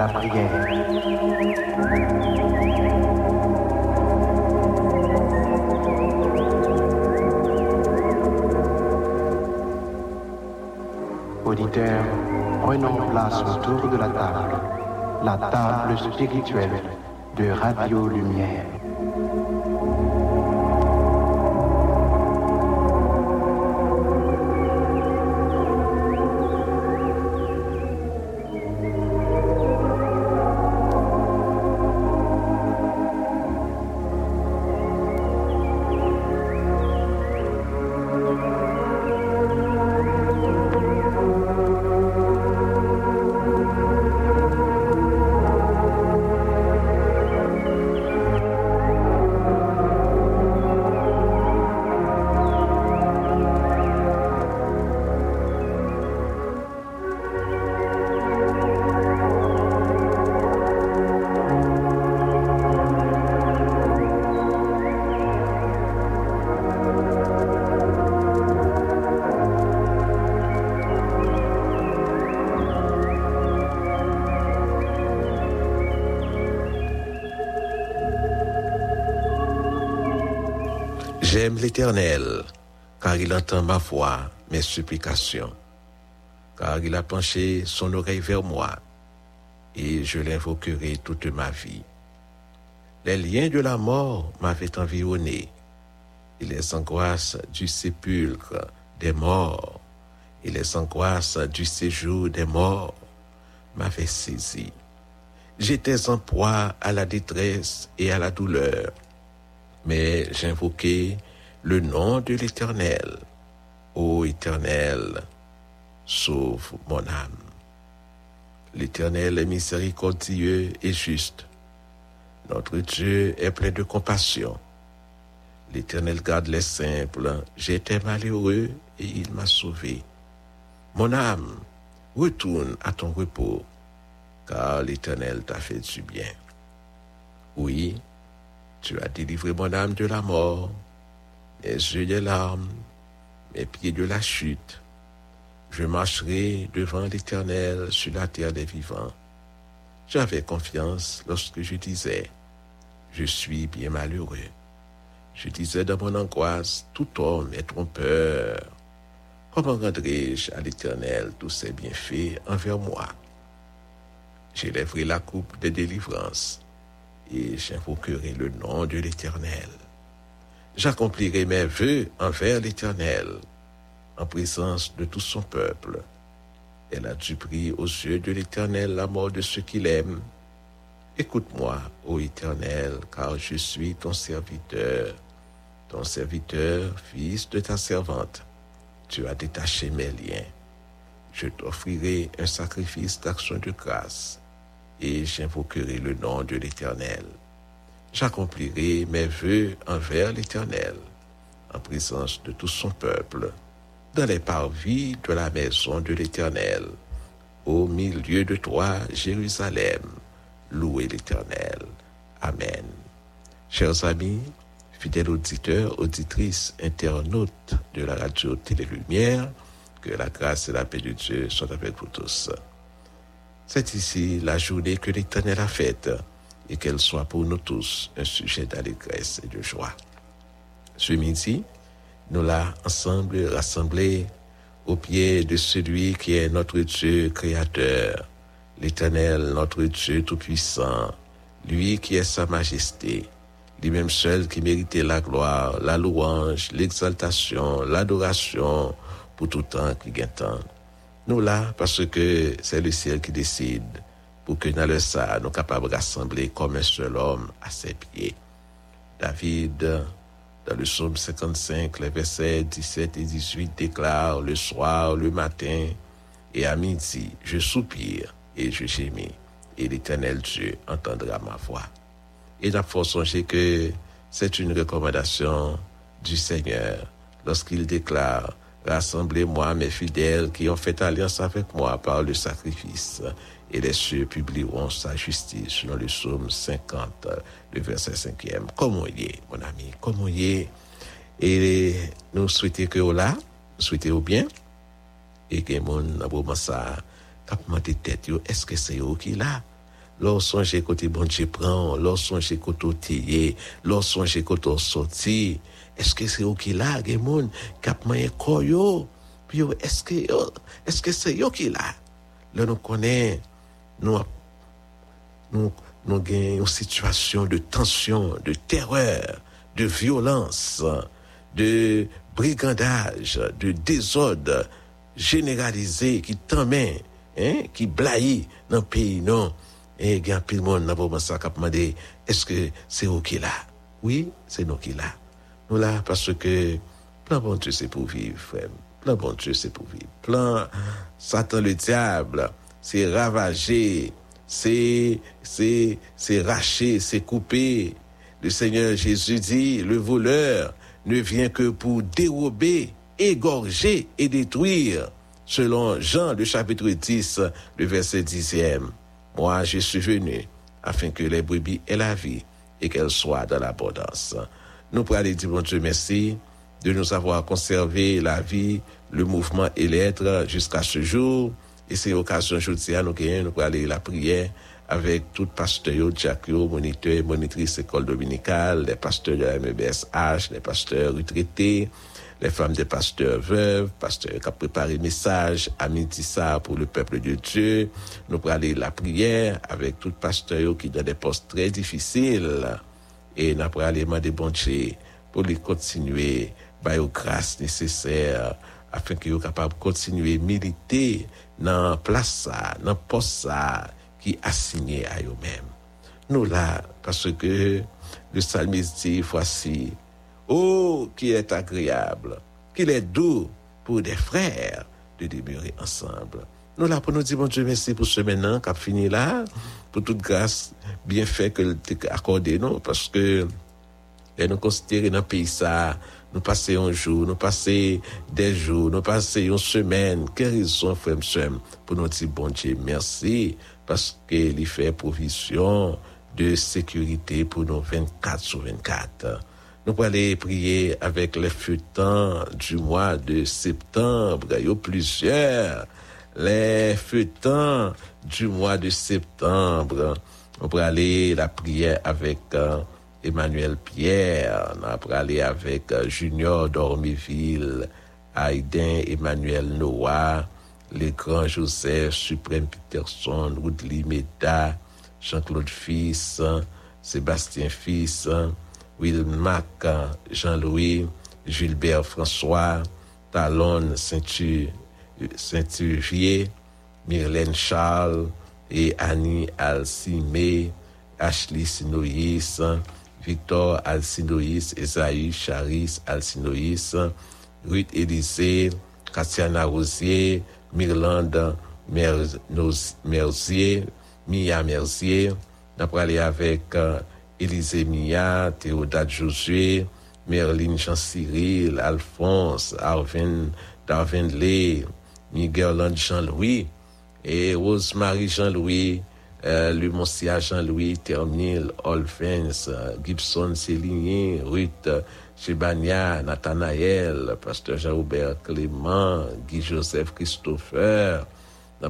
La prière. Auditeurs, prenons place autour de la table. La table spirituelle de Radio Lumière. L'Éternel, car il entend ma voix, mes supplications, car il a penché son oreille vers moi, et je l'invoquerai toute ma vie. Les liens de la mort m'avaient environné, et les angoisses du sépulcre des morts, et les angoisses du séjour des morts m'avaient saisi. J'étais en proie à la détresse et à la douleur mais j'invoquai le nom de l'Éternel. Ô Éternel, sauve mon âme. L'Éternel est miséricordieux et juste. Notre Dieu est plein de compassion. L'Éternel garde les simples. J'étais malheureux et il m'a sauvé. Mon âme, retourne à ton repos, car l'Éternel t'a fait du bien. Oui, tu as délivré mon âme de la mort, mes yeux des larmes, mes pieds de la chute. Je marcherai devant l'Éternel sur la terre des vivants. J'avais confiance lorsque je disais, je suis bien malheureux. Je disais dans mon angoisse, tout homme est trompeur. Comment rendrai-je à l'Éternel tous ses bienfaits envers moi? J'élèverai la coupe de délivrance et j'invoquerai le nom de l'Éternel. J'accomplirai mes vœux envers l'Éternel, en présence de tout son peuple. Elle a du prix aux yeux de l'Éternel la mort de ceux qui l'aiment. Écoute-moi, ô Éternel, car je suis ton serviteur, ton serviteur, fils de ta servante. Tu as détaché mes liens. Je t'offrirai un sacrifice d'action de grâce et j'invoquerai le nom de l'Éternel. J'accomplirai mes vœux envers l'Éternel, en présence de tout son peuple, dans les parvis de la maison de l'Éternel, au milieu de toi, Jérusalem. Louez l'Éternel. Amen. Chers amis, fidèles auditeurs, auditrices, internautes de la radio Télé Lumière, que la grâce et la paix de Dieu soient avec vous tous. C'est ici la journée que l'Éternel a faite et qu'elle soit pour nous tous un sujet d'allégresse et de joie. Ce midi, nous l'avons ensemble rassemblés au pied de celui qui est notre Dieu créateur, l'Éternel, notre Dieu tout-puissant, lui qui est sa majesté, lui-même seul qui méritait la gloire, la louange, l'exaltation, l'adoration pour tout temps qui gagne. Nous là, parce que c'est le ciel qui décide, pour que nous capables de rassembler comme un seul homme à ses pieds. David, dans le psaume 55, les versets 17 et 18 déclare le soir, le matin et à midi, je soupire et je gémis, et l'éternel Dieu entendra ma voix. Et il faut songer que c'est une recommandation du Seigneur lorsqu'il déclare Rassemblez-moi, mes fidèles, qui ont fait alliance avec moi par le sacrifice, et les cieux publieront sa justice, dans le psaume 50, le verset 5e. Comment y est, mon ami, comment y est? Et nous souhaitons que vous là, souhaitez au bien, et que mon abonnement ça, capement de tête, est-ce que c'est eux qui là? Lors songe côté bon Dieu prend, lors songe côté tillé, lors songe côté que c'est eux qui là, des gens qui ont koyo? Puis est-ce que est-ce que c'est eux qui là? Là nous connaissons nous nous nous avons une situation de tension, de terreur, de violence, de brigandage, de désordre généralisé qui t'emmène, hein, qui blaye dans le pays, non? Et il y a le monde dans le ça qui a demandé, est-ce que c'est eux qui là? Oui, c'est nous qui là. Nous là, parce que plan bon Dieu, c'est pour vivre, frère. Plan bon Dieu, c'est pour vivre. Plan Satan le diable, c'est ravager, c'est, c'est, c'est racher, c'est couper. Le Seigneur Jésus dit, le voleur ne vient que pour dérober, égorger et détruire. Selon Jean, le chapitre 10, le verset 10e. Moi, je suis venu afin que les brebis aient la vie et qu'elles soient dans l'abondance. Nous pourrons aller dire, bon Dieu, merci de nous avoir conservé la vie, le mouvement et l'être jusqu'à ce jour. Et c'est l'occasion aujourd'hui à nous gagner, nous pourrons aller la prière avec tout pasteur, diacre, moniteur, monitrice école dominicale, les pasteurs de la MBSH, les pasteurs retraités, les femmes des pasteurs veuves, pasteurs qui ont préparé message à Mitissa pour le peuple de Dieu. Nous pourrons aller la prière avec tout pasteur qui dans des postes très difficiles et nous pourrons aller demander bon Dieu pour les continuer par les grâces nécessaires afin qu'ils soient capables de continuer à militer dans la place, dans le poste qui est assigné à eux-mêmes. Nous là, parce que le psalmiste dit, voici, Oh, qu'il est agréable, qu'il est doux pour des frères de demeurer ensemble. Nous là pour nous dire, bon Dieu, merci pour ce maintenant qui a fini là, pour toute grâce bien fait que t'es accordé, non, parce que et nous considérer dans pays ça, nous passer un jour, nous passer des jours, nous passer une semaine, quelle raison, frère, pour nous dire, bon Dieu, merci, parce qu'il fait provision de sécurité pour nous 24 sur 24. Nous allons aller prier avec les fêtants du mois de septembre. Il y a plusieurs. Les fêtants du mois de septembre. On peut aller la prière avec euh, Emmanuel Pierre. On peut aller avec euh, Junior Dormiville, Aiden Emmanuel Noah, les grands Joseph, Suprême Peterson, Woodley Meda, Jean-Claude Fils, Sébastien Fils, Will Mac, Jean-Louis, Gilbert François, Talon Saint-Uvier, Myrlène Charles et Annie Alcimé, Ashley Sinoïs, Victor Alcinoïs, Esaïe Charis Alcinoïs, Ruth Élysée, Katiana Rosier, Myrlande Mercier, Mia Mercier. D'après aller avec Élisée Mia, Théodate Josué, Merlin Jean-Cyril, Alphonse, Arvin, Darvin Lé, Miguel Jean-Louis, et Rosemary Jean-Louis, le Monsieur Jean-Louis Ternil, Olfens, euh, Gibson Céligné, Ruth Chebania, Nathanaël, Pasteur Jean-Robert Clément, Guy-Joseph Christopher. On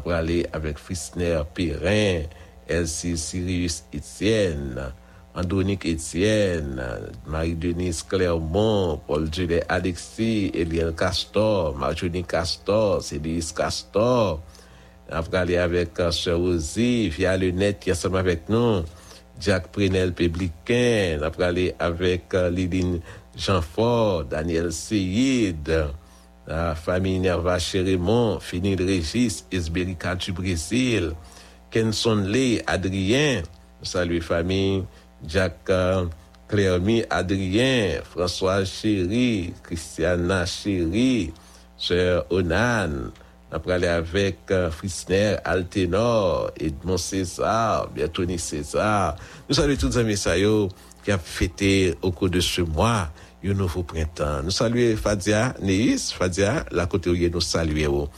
avec Frisner Perrin, Elsie Sirius Etienne, Andronique Etienne, Marie-Denise Clermont, Paul-Jules Alexis, Eliel Castor, Marjorie Castor, Cédric Castor. Aller avec euh, Sœur Rosie, via le net qui est avec nous. Jack Prenel Publicain. On va aller avec euh, Lidine Jean-Fort, Daniel Seyid, la famille Nerva Chérémont, Finil Régis, Esberica du Brésil, Kenson Lee, Adrien, salut famille, Jack euh, Clermy, Adrien, François Chéri, Christiana Chéri, Sœur Onan, on va aller avec euh, Frisner, Altenor, Edmond César, Biatoni César. Nous saluons tous les yo, qui a fêté au cours de ce mois un nouveau printemps. Nous saluons Fadia Neis, Fadia, la côté où nous saluons.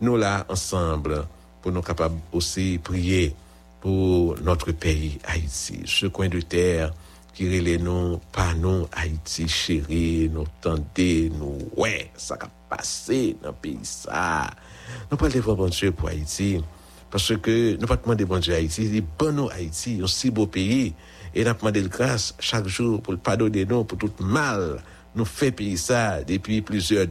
Nous là, ensemble, pour nous capables aussi prier pour notre pays, Haïti, ce coin de terre qui relève nous, pas nous, Haïti chéri, nous tenter, nous, ouais, ça a passé dans le pays ça. Nous parlons de bon Dieu pour Haïti, parce que nous pas demander bon Dieu Haïti, c'est bon nous Haïti, un si beau pays, et nous demandé grâce chaque jour pour le pardonner nous pour tout mal. Nous fait pays ça depuis plusieurs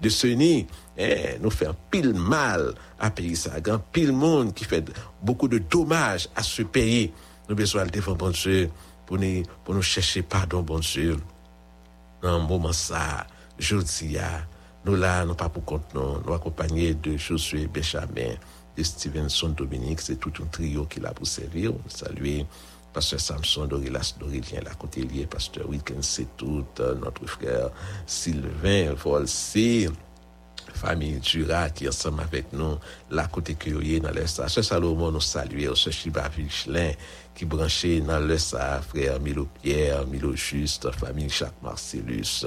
décennies. Eh, nous fait un pile mal à pays ça. Grand pile monde qui fait beaucoup de dommages à ce pays. Nous besoin de défendre bon Dieu pour nous, chercher pardon, bon Dieu. Dans un moment ça, dis, nous là, nous pas pour compte, nous, nous accompagnés de Josué Béchamin, de Stevenson Dominique, c'est tout un trio qui l'a pour servir. Saluer Pasteur Samson Dorilas Dorilien, la lié, Pasteur Weekend, c'est tout, notre frère Sylvain Volsi, famille Dura qui ensemble avec nous, la côté Kyoye dans le sa. Ce Salomon nous salue, ce Chiba Vichelin qui branché dans le sa, frère Milo Pierre, Milo Juste, famille Jacques Marcellus.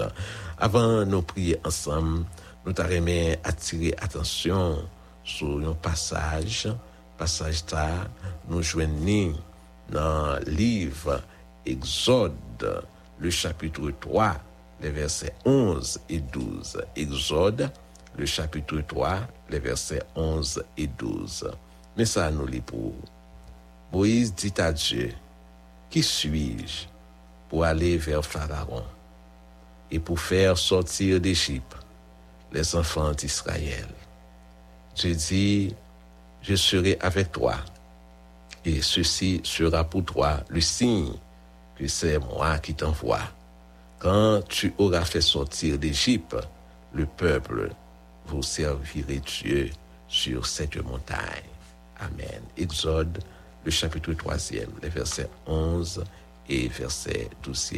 Avant nous prier ensemble, nous t'arrêtons attirer attention sur un passage, passage ça, nous joignons dans le livre Exode, le chapitre 3, les versets 11 et 12. Exode, le chapitre 3, les versets 11 et 12. Mais ça nous lit pour Moïse dit à Dieu, Qui suis-je pour aller vers Pharaon et pour faire sortir d'Égypte les enfants d'Israël? Dieu dit, Je serai avec toi et ceci sera pour toi le signe que c'est moi qui t'envoie. Quand tu auras fait sortir d'Égypte le peuple, vous servirez Dieu sur cette montagne. Amen. Exode, le chapitre 3 les versets 11 et verset 12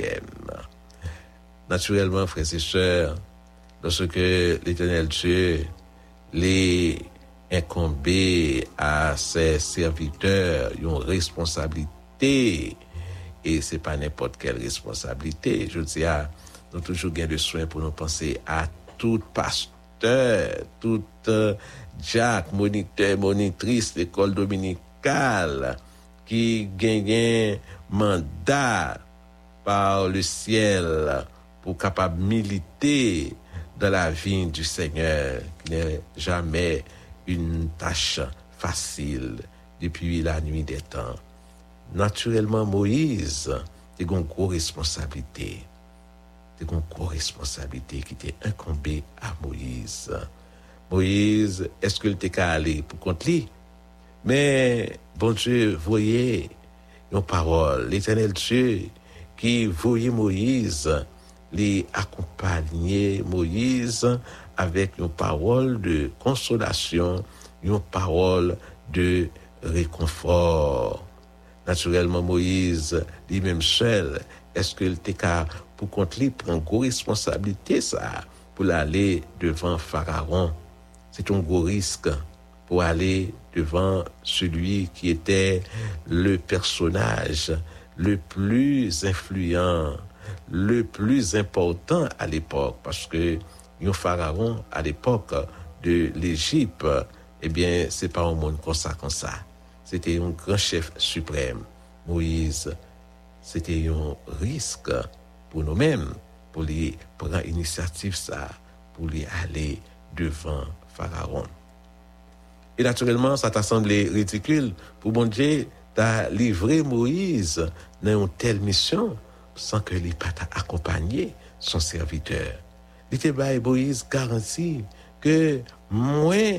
Naturellement, frères et sœurs, lorsque l'Éternel Dieu les incombé à ses serviteurs une responsabilité et c'est pas n'importe quelle responsabilité je dis à nous toujours gain de soin pour nous penser à tout pasteur tout euh, Jack moniteur monitrice l'école dominicale qui gagne mandat par le ciel pour capable militer dans la vie du Seigneur qui n'est jamais une tâche facile depuis la nuit des temps. Naturellement, Moïse, a une responsabilité. Une grosse responsabilité qui était incombée à Moïse. Moïse, est-ce qu'il était qu'à aller pour contre lui? Mais, bon Dieu, voyez une parole, l'éternel Dieu, qui voyait Moïse, les accompagner Moïse avec une parole de consolation, une parole de réconfort. Naturellement, Moïse, lui-même seul, est-ce qu'il était qu'à, pour qu'on lui prend une grosse responsabilité, ça, pour aller devant Pharaon? C'est un gros risque pour aller devant celui qui était le personnage le plus influent, le plus important l'époque, parce que un pharaon à l'époque de l'Égypte, eh bien, c'est pas un monde comme ça, comme ça. c'était un grand chef suprême. Moïse, c'était un risque pour nous-mêmes, pour les prendre initiative ça, pour les aller devant Pharaon. Et naturellement, ça t'a semblé ridicule pour bon Dieu t'a livré Moïse dans une telle mission sans que les pas accompagné son serviteur. Il était Moïse garanti que moins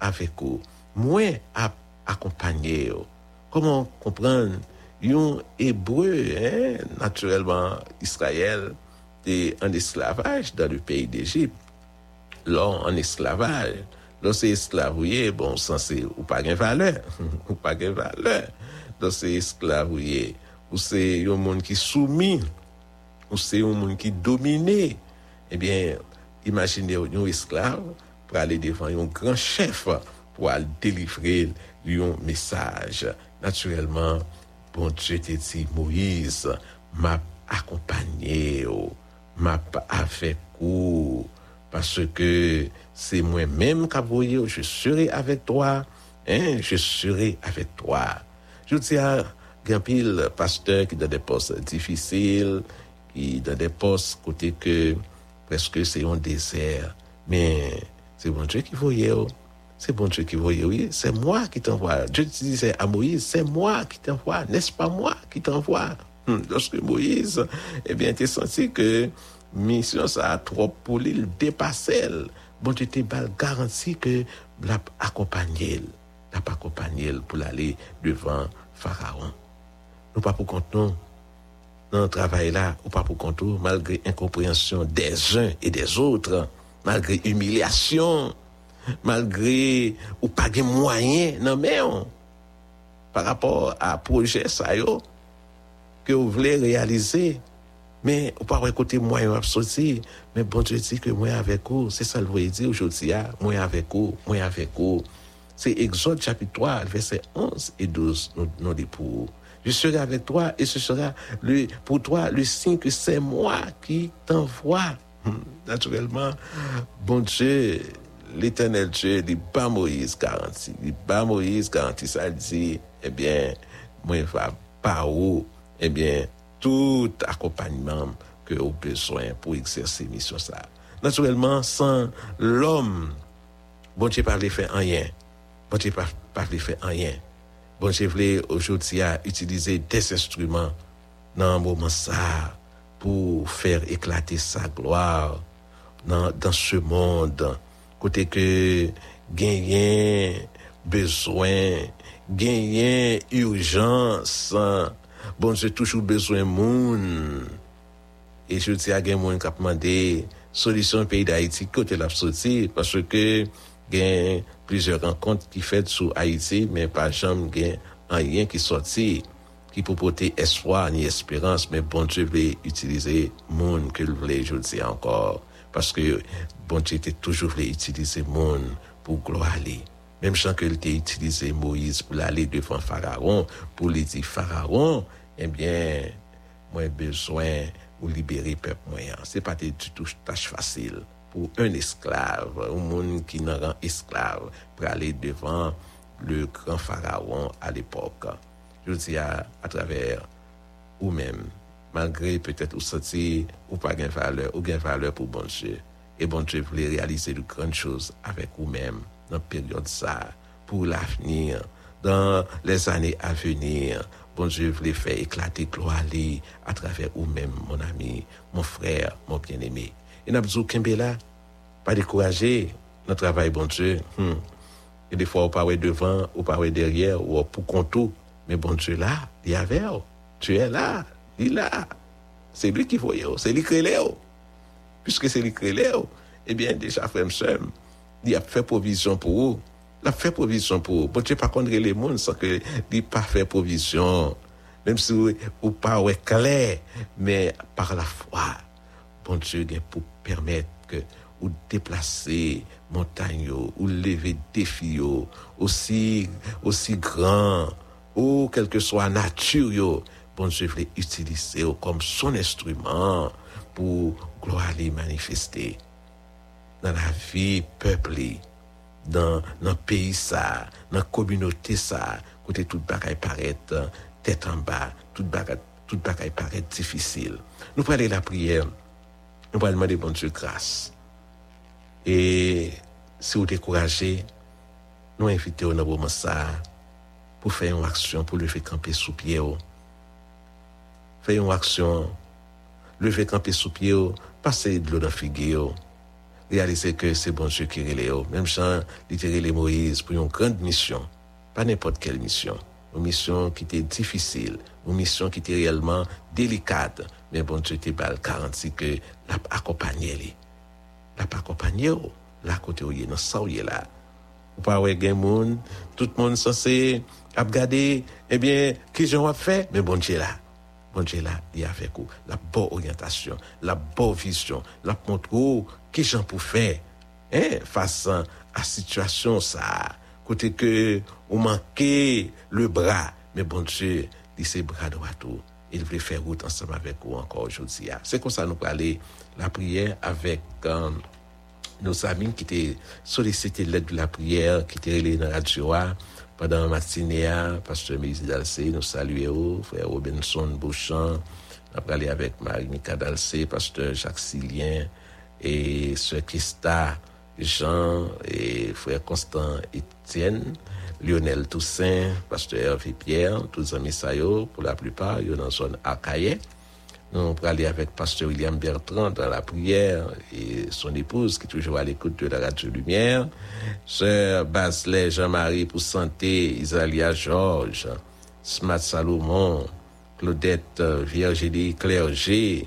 avec vous, moins à accompagner. Comment comprendre un hébreu, hein, naturellement, Israël, est en esclavage dans le pays d'Égypte. Là, en esclavage, là, c'est esclavouillé, bon, c'est ou pas de valeur, ou pas de valeur. Là, c'est esclavouillé, ou c'est un monde qui soumis, ou c'est un monde qui dominé. Eh bien, imaginez un esclave pour aller devant un grand chef pour aller délivrer un message. Naturellement, bon Dieu te dit, Moïse, m'a accompagné, m'a avec vous, parce que c'est moi-même qui voyé, je serai avec toi, hein, je serai avec toi. Je dis à Gampil, pasteur qui dans des postes difficiles, qui dans des postes côté que presque c'est un désert, mais c'est bon Dieu qui voyait. C'est bon Dieu qui voyait, oui. C'est moi qui t'envoie. Dieu disait à Moïse, c'est moi qui t'envoie. N'est-ce pas moi qui t'envoie? Hmm, lorsque Moïse, eh bien, t'es senti que mission ça a trop pour il dépassait. Bon Dieu t'es garanti que l'a accompagné, l'a accompagné pour aller devant Pharaon. Nous pas pour compte non. Dans le travail là, ou pas pour compte malgré incompréhension des uns et des autres malgré humiliation, malgré ou pas de moyens, non mais par rapport à projet ça que vous voulez réaliser, mais ou pas côté moyen absolu, mais bon Dieu dit que moi avec vous, c'est ça le voyez dire aujourd'hui, ah, moi avec vous, moi avec vous. C'est Exode chapitre 3, verset 11 et 12, nous, nous dit pour je serai avec toi et ce sera le, pour toi le signe que c'est moi qui t'envoie. Naturellement, bon Dieu, l'éternel Dieu, il pas Moïse garanti. Il pas Moïse garanti. Ça dit, eh bien, moi, vais pas où, eh bien, tout accompagnement que avez besoin pour exercer mission ça. Naturellement, sans l'homme, bon Dieu pas faire rien. Bon Dieu pas, pas faire rien. Bon Dieu voulait aujourd'hui utiliser des instruments dans un moment ça pour faire éclater sa gloire dans, dans ce monde. kote ke genyen bezwen, genyen urjans, bon se toujou bezwen moun. E jouti a gen moun kapman de solisyon peyi da Haiti kote la psoti, paswe ke gen plizior renkont ki fet sou Haiti, men pa jam gen anyen ki soti. ki pou pote eswa ni esperans, men bon, je vle utilize moun ke l vle, je l se ankor, paske bon Dieu était toujours voulu utiliser monde pour gloire Même chant que a utilisé Moïse pour aller devant Pharaon, pour lui dire Pharaon, eh bien, moi besoin de libérer le peuple moyen. C'est pas du tout tâche facile pour un esclave, un monde qui n'a rend esclave, pour aller devant le grand Pharaon à l'époque je dis à, à travers ou même, malgré peut-être ou senti ou pas gain valeur, ou gain valeur pour bon Dieu. Et bon Dieu voulait réaliser de grandes choses avec vous-même dans la période ça, pour l'avenir, dans les années à venir. Bon Dieu voulait faire éclater gloire à travers vous-même, mon ami, mon frère, mon bien-aimé. Et n'a pas là, pas décourager notre travail, bon Dieu. Hmm. Et des fois, on parle devant, on parle derrière, ou pour contour. Mais bon Dieu là, il y avait, tu es là, il est là. C'est lui qui voyait, c'est lui qui est Puisque c'est lui qui eh bien déjà, frère il a fait provision pour vous. Il a fait provision pour vous. Bon Dieu, pas contre les mondes sans que il pas fait provision. Même si vous pas clair, mais par la foi, bon Dieu, pour permettre que vous déplacer montagne, ou lever défis aussi, aussi grand, ou quelle que soit nature, bon Dieu veut utiliser comme son instrument pour gloire les manifester dans la vie peuplée, dans dans pays ça, dans communauté ça, côté tout bagaille paraît tête en bas, tout bagaille tout bagaille paraît difficile. Nous prenons la prière, nous prenons demander bon Dieu grâce. Et si vous découragez, nous invitons dans moment ça pour faire une action, pour le faire camper sous pied. Faire une action, le faire camper sous pied, passer de l'eau dans le figuier réaliser que c'est bon Dieu qui relève. Même Jean, il les Moïse pour une grande mission. Pas n'importe quelle mission. Une mission qui était difficile, une mission qui était réellement délicate. Mais bon Dieu était bal garanti que l'a accompagné. L'a ça où il est là. Ou pas, ouais, moun, tout le monde censé regarder, eh bien, qui j'en fait, mais bon Dieu là. Bon Dieu il a avec vous. La bonne orientation, la bonne vision, la montre qui j'en pour faire, face à la situation ça. Côté que, on manquait le bras, mais bon Dieu, il ses bras droit tout. Il voulait faire route ensemble avec vous encore aujourd'hui. C'est comme ça nous aller la prière avec euh, nos amis qui étaient sollicités l'aide de la prière, qui étaient dans la radio pendant la matinée, pasteur Mézi Dalcé, nous saluons, frère Robinson Bouchamp, nous parlé avec Marie-Mika Dalcé, pasteur Jacques Silien, et sœur Christa Jean, et frère Constant Etienne, Lionel Toussaint, pasteur Hervé Pierre, tous amis pour la plupart, ils sont dans la zone. Nous allons aller avec pasteur William Bertrand dans la prière et son épouse qui est toujours à l'écoute de la radio Lumière. Sœur Basley Jean-Marie pour santé, Isalia Georges, Smat Salomon, Claudette Virginie Clergé,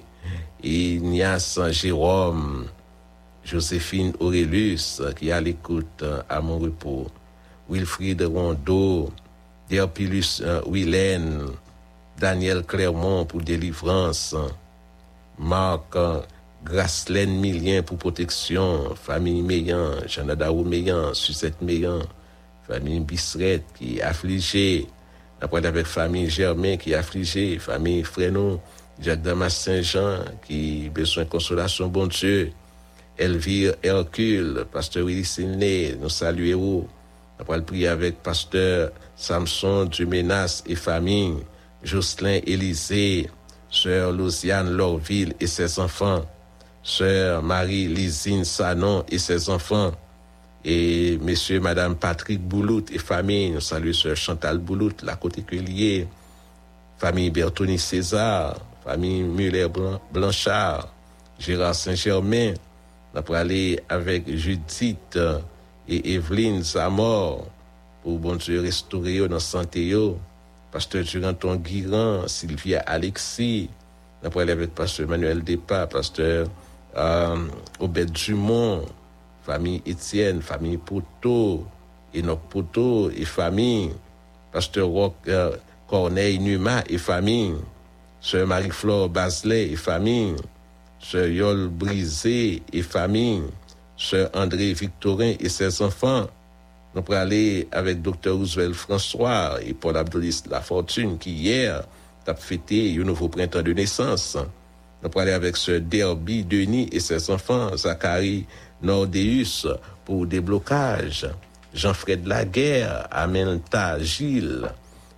Ignace Jérôme, Joséphine Aurélus qui est à l'écoute à mon repos, Wilfried Rondeau, Derpilus Willen, Daniel Clermont pour délivrance, Marc Graslaine Milien pour protection, famille Meillan, Janadaou Meillan, Suzette Meillan, famille Bisseret qui est affligée, après avec famille Germain qui est affligée, famille Frénon, Jacques Damas Saint-Jean qui a besoin de consolation, bon Dieu, Elvire Hercule, pasteur Willy nous saluons. Après le prier avec pasteur Samson Dumenas et famille, Jocelyn Élysée, sœur Luciane Lorville et ses enfants, sœur Marie-Lysine Sanon et ses enfants, et monsieur, madame Patrick Boulout et famille, nous saluons sœur Chantal Boulout, la côté lié, famille Bertoni César, famille Muller-Blanchard, Gérard Saint-Germain, nous allons aller avec Judith et Evelyne Zamor pour bon Dieu restaurer dans santé pasteur Duranton Guiran, Sylvia Alexis, avec pasteur Emmanuel Depa, pasteur euh, Obed Dumont, famille Étienne, famille Poto, Enoch Poto et famille, pasteur euh, Corneille Numa et famille, sœur Marie-Flore Basley et famille, sœur Yol Brisé et famille, sœur André Victorin et ses enfants, nous pourrons aller avec Dr. Roosevelt François et Paul Abdolis Lafortune qui hier a fêté un nouveau printemps de naissance. Nous pourrons aller avec ce Derby Denis et ses enfants, Zachary Nordeus pour déblocage, Jean-Fred Laguerre, Amenta Gilles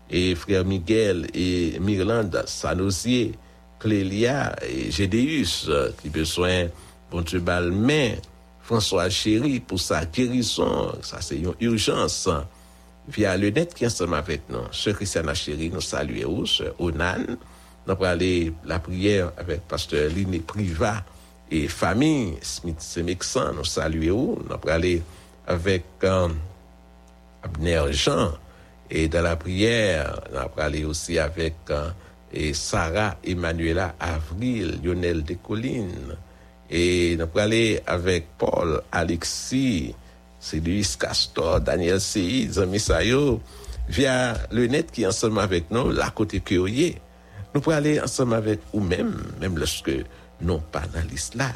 et frère Miguel et Mirlande Sanosier, Clélia et Gédéus qui besoin bon Dieu balmain François Chéri pour sa guérison. Ça, c'est une urgence. Via le net qui est ensemble avec nous. Ce Christiana Chéri, nous saluons, ce Onan. Nous allons aller la prière avec pasteur Liné Priva et famille Smith Semexan. Nous saluons. Nous allons aller avec euh, Abner Jean. Et dans la prière, nous allons aller aussi avec euh, et Sarah Emmanuela Avril, Lionel Descollines. Et nous allons aller avec Paul, Alexis, Cédric Castor, Daniel Seyi, Zami Sayo, via le net qui est ensemble avec nous, la côté que Nous pouvons aller ensemble avec vous-même, même lorsque non pas dans là,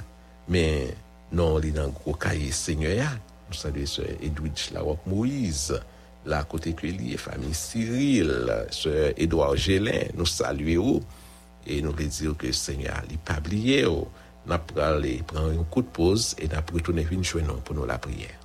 mais non, dans le gros cahier Seigneur. Nous saluons ce Edwidge Larocque Moïse, la côté que famille Cyril, ce Edouard Gélin, nous saluons et nous voulons dire que Seigneur n'a pas oublié n'a pas aller prendre un coup de pause et n'a retourner une journée pour nous la prière.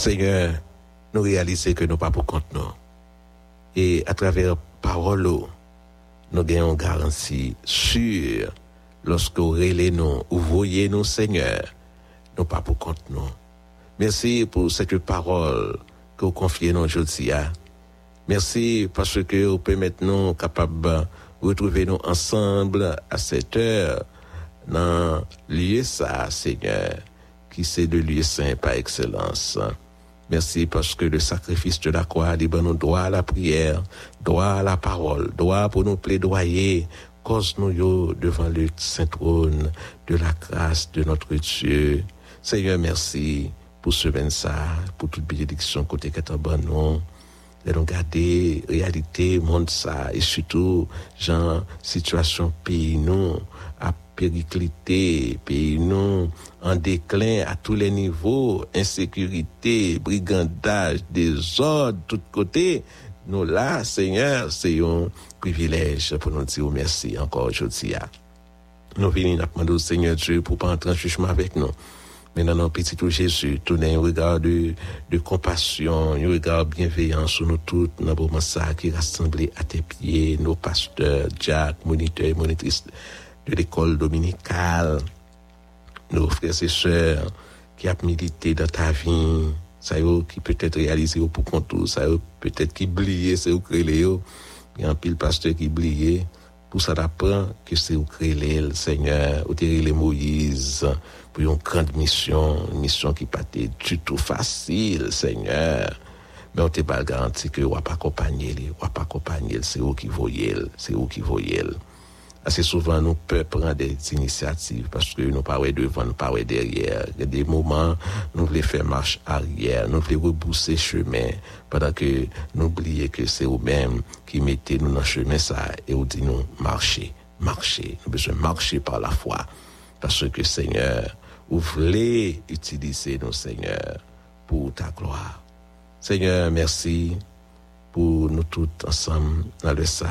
Seigneur, nous réaliser que nous pas pour compte nous. Et à travers parole, nous gagnons garantie sûre lorsque vous nous, vous voyez nous, Seigneur, nous pas pour compte nous. Merci pour cette parole que vous confiez nous aujourd'hui. Merci parce que vous permettez nous capables de retrouver nous ensemble à cette heure dans lieu ça, Seigneur, qui c'est le lieu saint par excellence. Merci parce que le sacrifice de la croix libère nous droit à la prière, droit à la parole, droit pour nous plaidoyer, cause nous devant le saint trône de la grâce de notre Dieu. Seigneur, merci pour ce ça, pour toute bénédiction côté que nous de regarder réalité monde ça et surtout genre situation pays nous périclité pays nous en déclin à tous les niveaux insécurité brigandage désordre tout côté. Nous là Seigneur c'est un privilège pour nous dire merci encore aujourd'hui nous venons demander au Seigneur Dieu pour pas entrer en jugement avec nous. Maintenant, non, petit Jésus, tournez un regard de, de compassion, un regard bienveillant sur nous tous, dans le ça qui rassemblé à tes pieds, nos pasteurs, Jack, moniteurs et monitrices de l'école dominicale, nos frères et sœurs qui ont milité dans ta vie, ça y est, qui peut-être réalisé pour compte, ça peut-être qui oublié, c'est au créé, il y a un pile pasteur qui oublié, pour ça d'apprendre que c'est au créé, le Seigneur, au les Moïse, pour une grande mission, une mission qui pas du tout facile, Seigneur. Mais on te pas garanti que on va pas accompagner, on va pas accompagner, c'est où qui voyez, c'est où qui voyez. Assez souvent, nous pouvons prendre des initiatives parce que nous pas devant, nous pas derrière. Il y a des moments, nous voulons faire marche arrière, nous voulons rebousser chemin pendant que nous oublions que c'est vous-même qui mettez nous dans le chemin ça et vous dit nous marcher, marcher. Nous besoin marcher par la foi parce que Seigneur, vous voulez utiliser nos Seigneur pour ta gloire. Seigneur, merci pour nous tous ensemble dans le ça,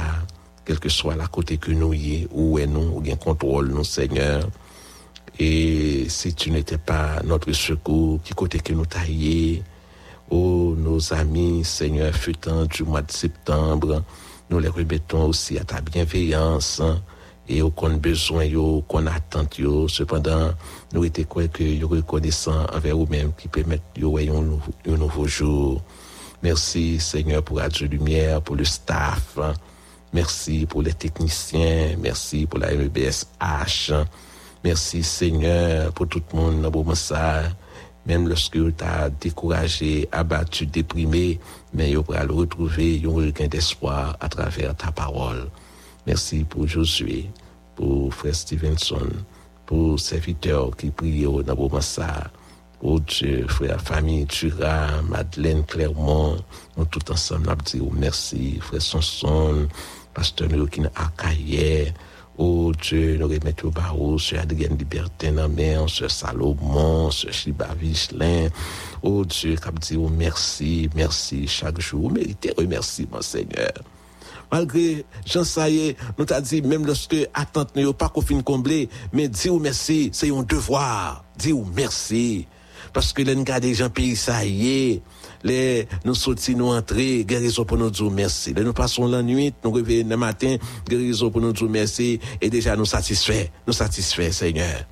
quel que soit la côté que nous y où est nous, ou bien contrôle nous, Seigneur. Et si tu n'étais pas notre secours, qui côté que nous taillons, oh, nos amis, Seigneur, fûtant du mois de septembre, nous les remettons aussi à ta bienveillance et au qu'on besoin yo qu'on attend yo cependant nous était quoi que yo reconnaissant envers vous-même qui permettent yo un nouveau, un nouveau jour merci Seigneur pour Radio Lumière pour le staff merci pour les techniciens merci pour la MEBSH merci Seigneur pour tout le monde dans moment ça même lorsque tu as découragé, abattu, déprimé, mais tu pourras le retrouver, un regain d'espoir à travers ta parole. Merci pour Josué, pour Frère Stevenson, pour serviteurs qui prient au Nabomassa, pour Dieu, frère famille Tura, Madeleine Clermont, nous tout ensemble, nous disons merci, frère Sonson, pasteur Neurokin Akaye, Oh Dieu, nous remettons au barreau, Sœur Adrienne Libertin, Sœur Salomon, Sœur Chiba Vichelin. Oh Dieu, cap dit merci, merci chaque jour. Vous méritez remerciement, Seigneur malgré Jean Saye, nous t'a dit, même lorsque attente n'est pas qu'on finit combler, mais dis ou merci, c'est un devoir. Dis ou merci. Parce que les gars des gens pays ça y est, les, nous sortis, nous entrer, guérison pour nous dire merci. Les, nous passons la nuit, nous revenons le matin, guérison pour nous dire merci, et déjà nous satisfait, nous satisfait, Seigneur.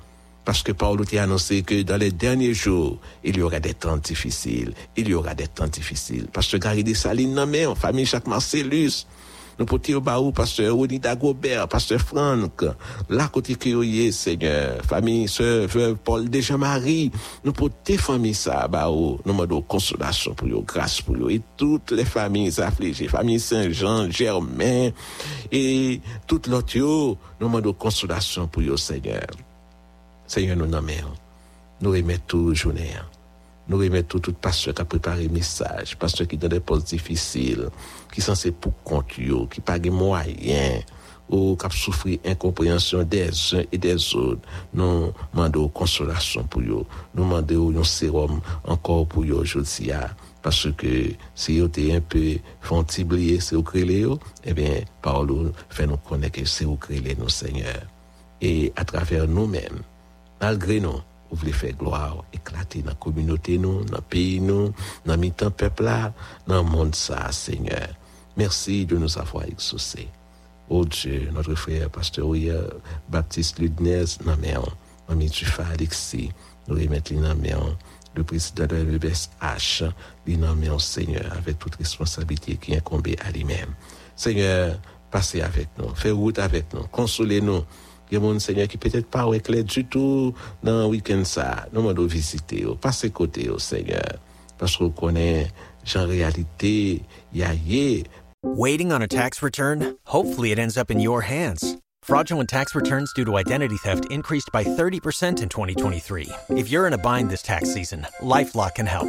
Parce que Paul a annoncé que dans les derniers jours, il y aura des temps difficiles. Il y aura des temps difficiles. Parce que Gary Saline, non mais, en famille Jacques Marcellus, nous pouvons baou, pasteur Ronida Gobert, pasteur Franck, la côté que Seigneur, famille, sœur, veuve, Paul déjà Marie, nous pouvons familles ça, baou, nous demandons consolation pour eux, grâce pour eux, et toutes les familles affligées, famille Saint-Jean, Germain, et toutes l'autre, nous demandons consolation pour eux, Seigneur. Seigneur, nous nommons, nous remettons toute journée. Nous remettons tout pasteur qui a préparé message, pasteur qui dans des postes difficiles, qui sont censé pour compte, qui pas de moyens, ou qui a souffert incompréhension des uns et des autres. Nous demandons consolation pour eux. Nous demandons un sérum encore pour eux aujourd'hui. Parce que si vous êtes un peu font oublier, c'est au créé, eh bien, Paul fait nous connaître que c'est au créé, nos Seigneur. Et à travers nous-mêmes, malgré nous, Vous voulez faire gloire, éclater dans la communauté, nous, dans le pays, nous, dans le peuple dans le monde ça, Seigneur. Merci de nous avoir exaucés. Oh Dieu, notre frère, pasteur Baptiste Ludnez, dans main, Mamie Tufa Alexis, nous remettons dans main, le président de l'UBSH, main, Seigneur, avec toute responsabilité qui incombe à lui-même. Seigneur, passez avec nous, faites route avec nous, consolez-nous. Il y a mon Seigneur qui peut-être pas éclair du tout dans le week-end ça. Nous allons visiter, passer côté au Seigneur. Parce qu'on connaît, en réalité, il y a Waiting on a tax return? Hopefully it ends up in your hands. Fraudulent tax returns due to identity theft increased by 30% in 2023. If you're in a bind this tax season, LifeLock can help.